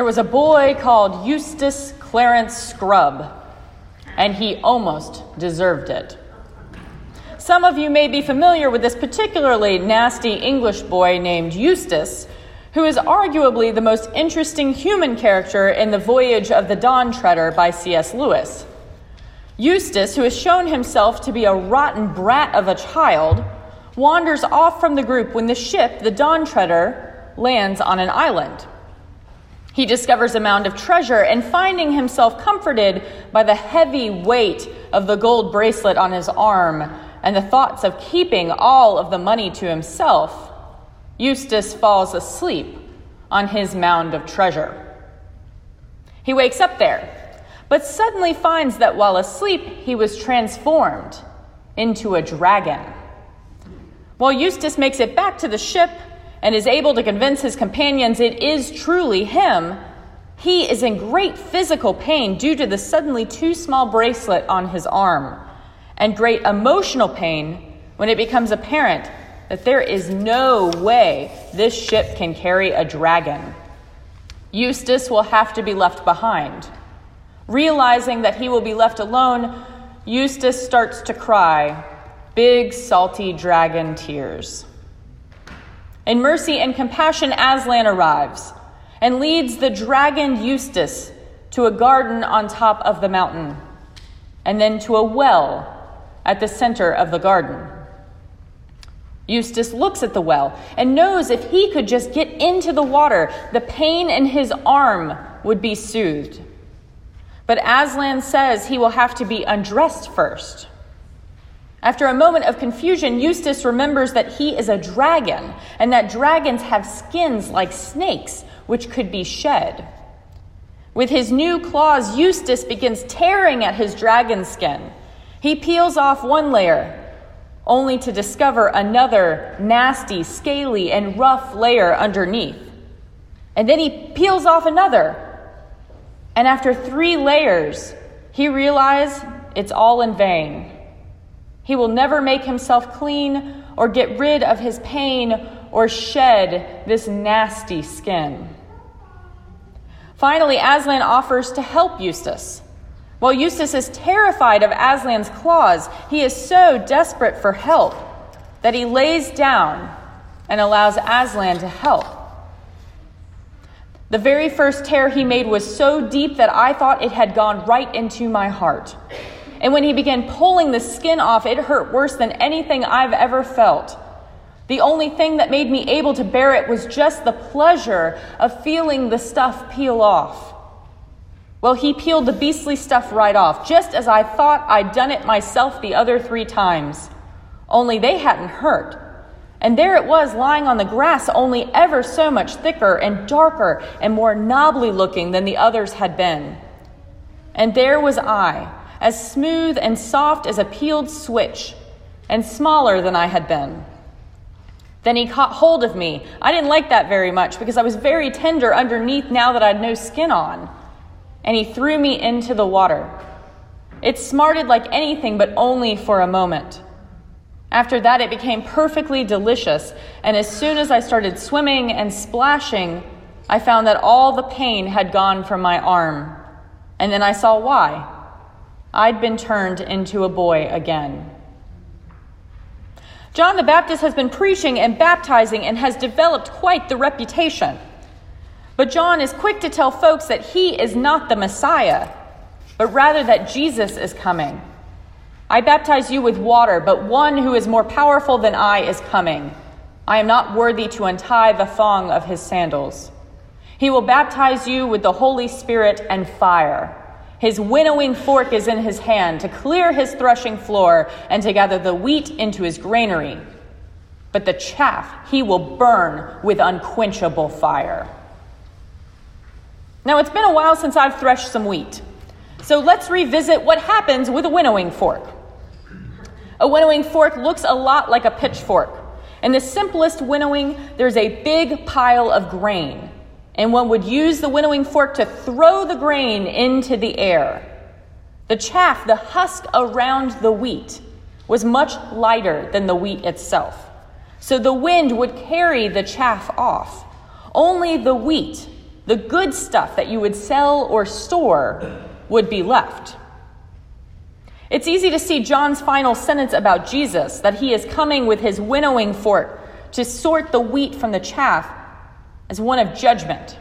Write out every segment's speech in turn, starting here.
There was a boy called Eustace Clarence Scrubb, and he almost deserved it. Some of you may be familiar with this particularly nasty English boy named Eustace, who is arguably the most interesting human character in The Voyage of the Dawn Treader by C.S. Lewis. Eustace, who has shown himself to be a rotten brat of a child, wanders off from the group when the ship, the Dawn Treader, lands on an island. He discovers a mound of treasure and, finding himself comforted by the heavy weight of the gold bracelet on his arm and the thoughts of keeping all of the money to himself, Eustace falls asleep on his mound of treasure. He wakes up there but suddenly finds that while asleep, he was transformed into a dragon. While Eustace makes it back to the ship and is able to convince his companions it is truly him, he is in great physical pain due to the suddenly too small bracelet on his arm, and great emotional pain when it becomes apparent that there is no way this ship can carry a dragon. Eustace will have to be left behind. Realizing that he will be left alone, Eustace starts to cry big, salty dragon tears. In mercy and compassion, Aslan arrives and leads the dragon Eustace to a garden on top of the mountain, and then to a well at the center of the garden. Eustace looks at the well and knows if he could just get into the water, the pain in his arm would be soothed. But Aslan says he will have to be undressed first. After a moment of confusion, Eustace remembers that he is a dragon and that dragons have skins like snakes, which could be shed. With his new claws, Eustace begins tearing at his dragon skin. He peels off one layer, only to discover another nasty, scaly, and rough layer underneath. And then he peels off another and after three layers, he realizes it's all in vain. He will never make himself clean or get rid of his pain or shed this nasty skin. Finally, Aslan offers to help Eustace. While Eustace is terrified of Aslan's claws, he is so desperate for help that he lays down and allows Aslan to help. The very first tear he made was so deep that I thought it had gone right into my heart. And when he began pulling the skin off, it hurt worse than anything I've ever felt. The only thing that made me able to bear it was just the pleasure of feeling the stuff peel off. Well, he peeled the beastly stuff right off, just as I thought I'd done it myself the other three times. Only they hadn't hurt. And there it was lying on the grass, only ever so much thicker and darker and more knobbly looking than the others had been. And there was I, as smooth and soft as a peeled switch, and smaller than I had been. Then he caught hold of me. I didn't like that very much because I was very tender underneath now that I had no skin on. And he threw me into the water. It smarted like anything, but only for a moment. After that, it became perfectly delicious, and as soon as I started swimming and splashing, I found that all the pain had gone from my arm. And then I saw why. I'd been turned into a boy again. John the Baptist has been preaching and baptizing and has developed quite the reputation. But John is quick to tell folks that he is not the Messiah, but rather that Jesus is coming. I baptize you with water, but one who is more powerful than I is coming. I am not worthy to untie the thong of his sandals. He will baptize you with the Holy Spirit and fire. His winnowing fork is in his hand to clear his threshing floor and to gather the wheat into his granary. But the chaff he will burn with unquenchable fire. Now, it's been a while since I've threshed some wheat. So let's revisit what happens with a winnowing fork. A winnowing fork looks a lot like a pitchfork. In the simplest winnowing, there's a big pile of grain, and one would use the winnowing fork to throw the grain into the air. The chaff, the husk around the wheat, was much lighter than the wheat itself. So the wind would carry the chaff off. Only the wheat, the good stuff that you would sell or store would be left. It's easy to see John's final sentence about Jesus, that he is coming with his winnowing fork to sort the wheat from the chaff, as one of judgment.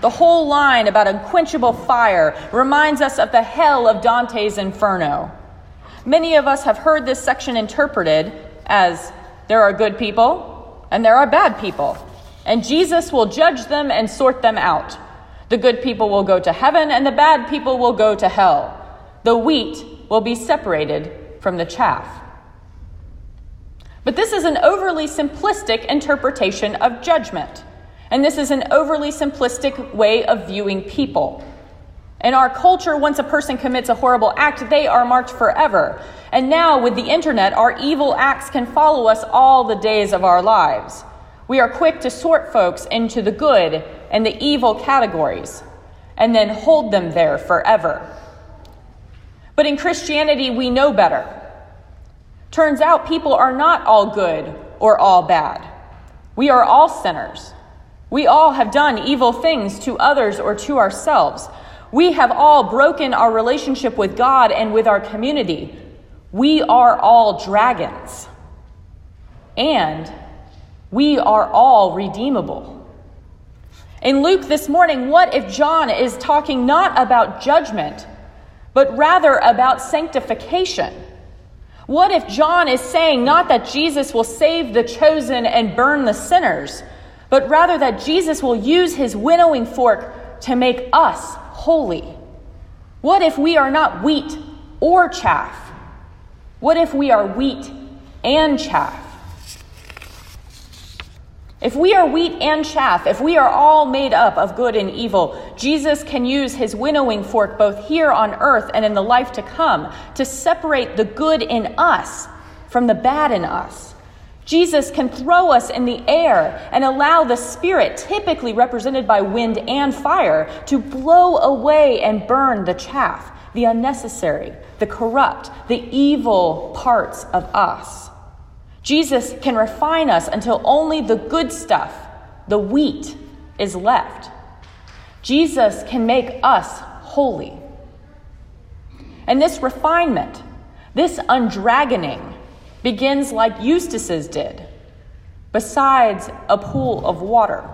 The whole line about unquenchable fire reminds us of the hell of Dante's Inferno. Many of us have heard this section interpreted as there are good people and there are bad people, and Jesus will judge them and sort them out. The good people will go to heaven, and the bad people will go to hell. The wheat will be separated from the chaff. But this is an overly simplistic interpretation of judgment. And this is an overly simplistic way of viewing people. In our culture, once a person commits a horrible act, they are marked forever. And now, with the internet, our evil acts can follow us all the days of our lives. We are quick to sort folks into the good and the evil categories and then hold them there forever. But in Christianity, we know better. Turns out people are not all good or all bad. We are all sinners. We all have done evil things to others or to ourselves. We have all broken our relationship with God and with our community. We are all dragons. And we are all redeemable. In Luke this morning, what if John is talking not about judgment, but rather about sanctification. What if John is saying not that Jesus will save the chosen and burn the sinners, but rather that Jesus will use his winnowing fork to make us holy? What if we are not wheat or chaff? What if we are wheat and chaff? If we are wheat and chaff, if we are all made up of good and evil, Jesus can use his winnowing fork both here on earth and in the life to come to separate the good in us from the bad in us. Jesus can throw us in the air and allow the Spirit, typically represented by wind and fire, to blow away and burn the chaff, the unnecessary, the corrupt, the evil parts of us. Jesus can refine us until only the good stuff, the wheat, is left. Jesus can make us holy. And this refinement, this undragoning, begins like Eustace's did, besides a pool of water.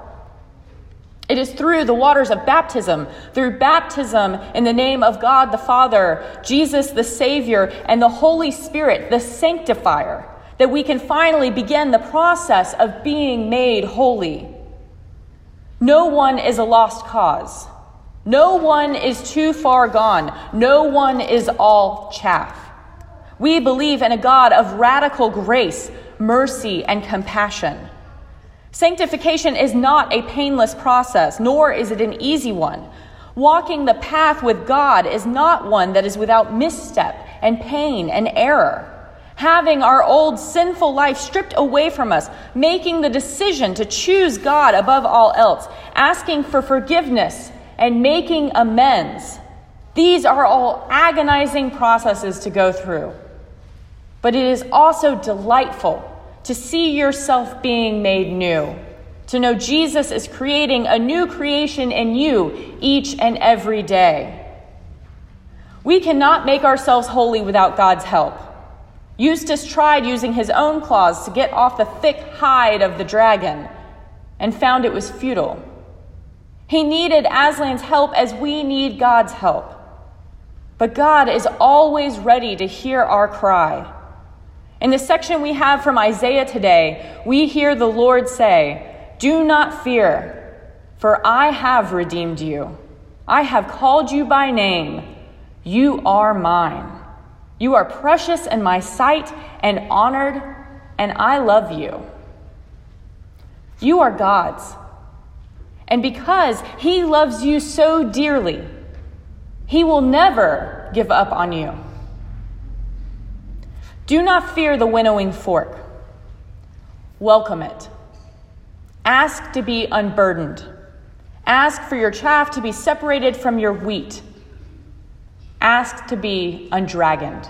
It is through the waters of baptism, through baptism in the name of God the Father, Jesus the Savior, and the Holy Spirit, the sanctifier that we can finally begin the process of being made holy. No one is a lost cause. No one is too far gone. No one is all chaff. We believe in a God of radical grace, mercy, and compassion. Sanctification is not a painless process, nor is it an easy one. Walking the path with God is not one that is without misstep and pain and error having our old sinful life stripped away from us, making the decision to choose God above all else, asking for forgiveness, and making amends. These are all agonizing processes to go through. But it is also delightful to see yourself being made new, to know Jesus is creating a new creation in you each and every day. We cannot make ourselves holy without God's help. Eustace tried using his own claws to get off the thick hide of the dragon and found it was futile. He needed Aslan's help as we need God's help. But God is always ready to hear our cry. In the section we have from Isaiah today, we hear the Lord say, Do not fear, for I have redeemed you. I have called you by name. You are mine. You are precious in my sight and honored, and I love you. You are God's. And because He loves you so dearly, He will never give up on you. Do not fear the winnowing fork. Welcome it. Ask to be unburdened. Ask for your chaff to be separated from your wheat Ask to be undragoned.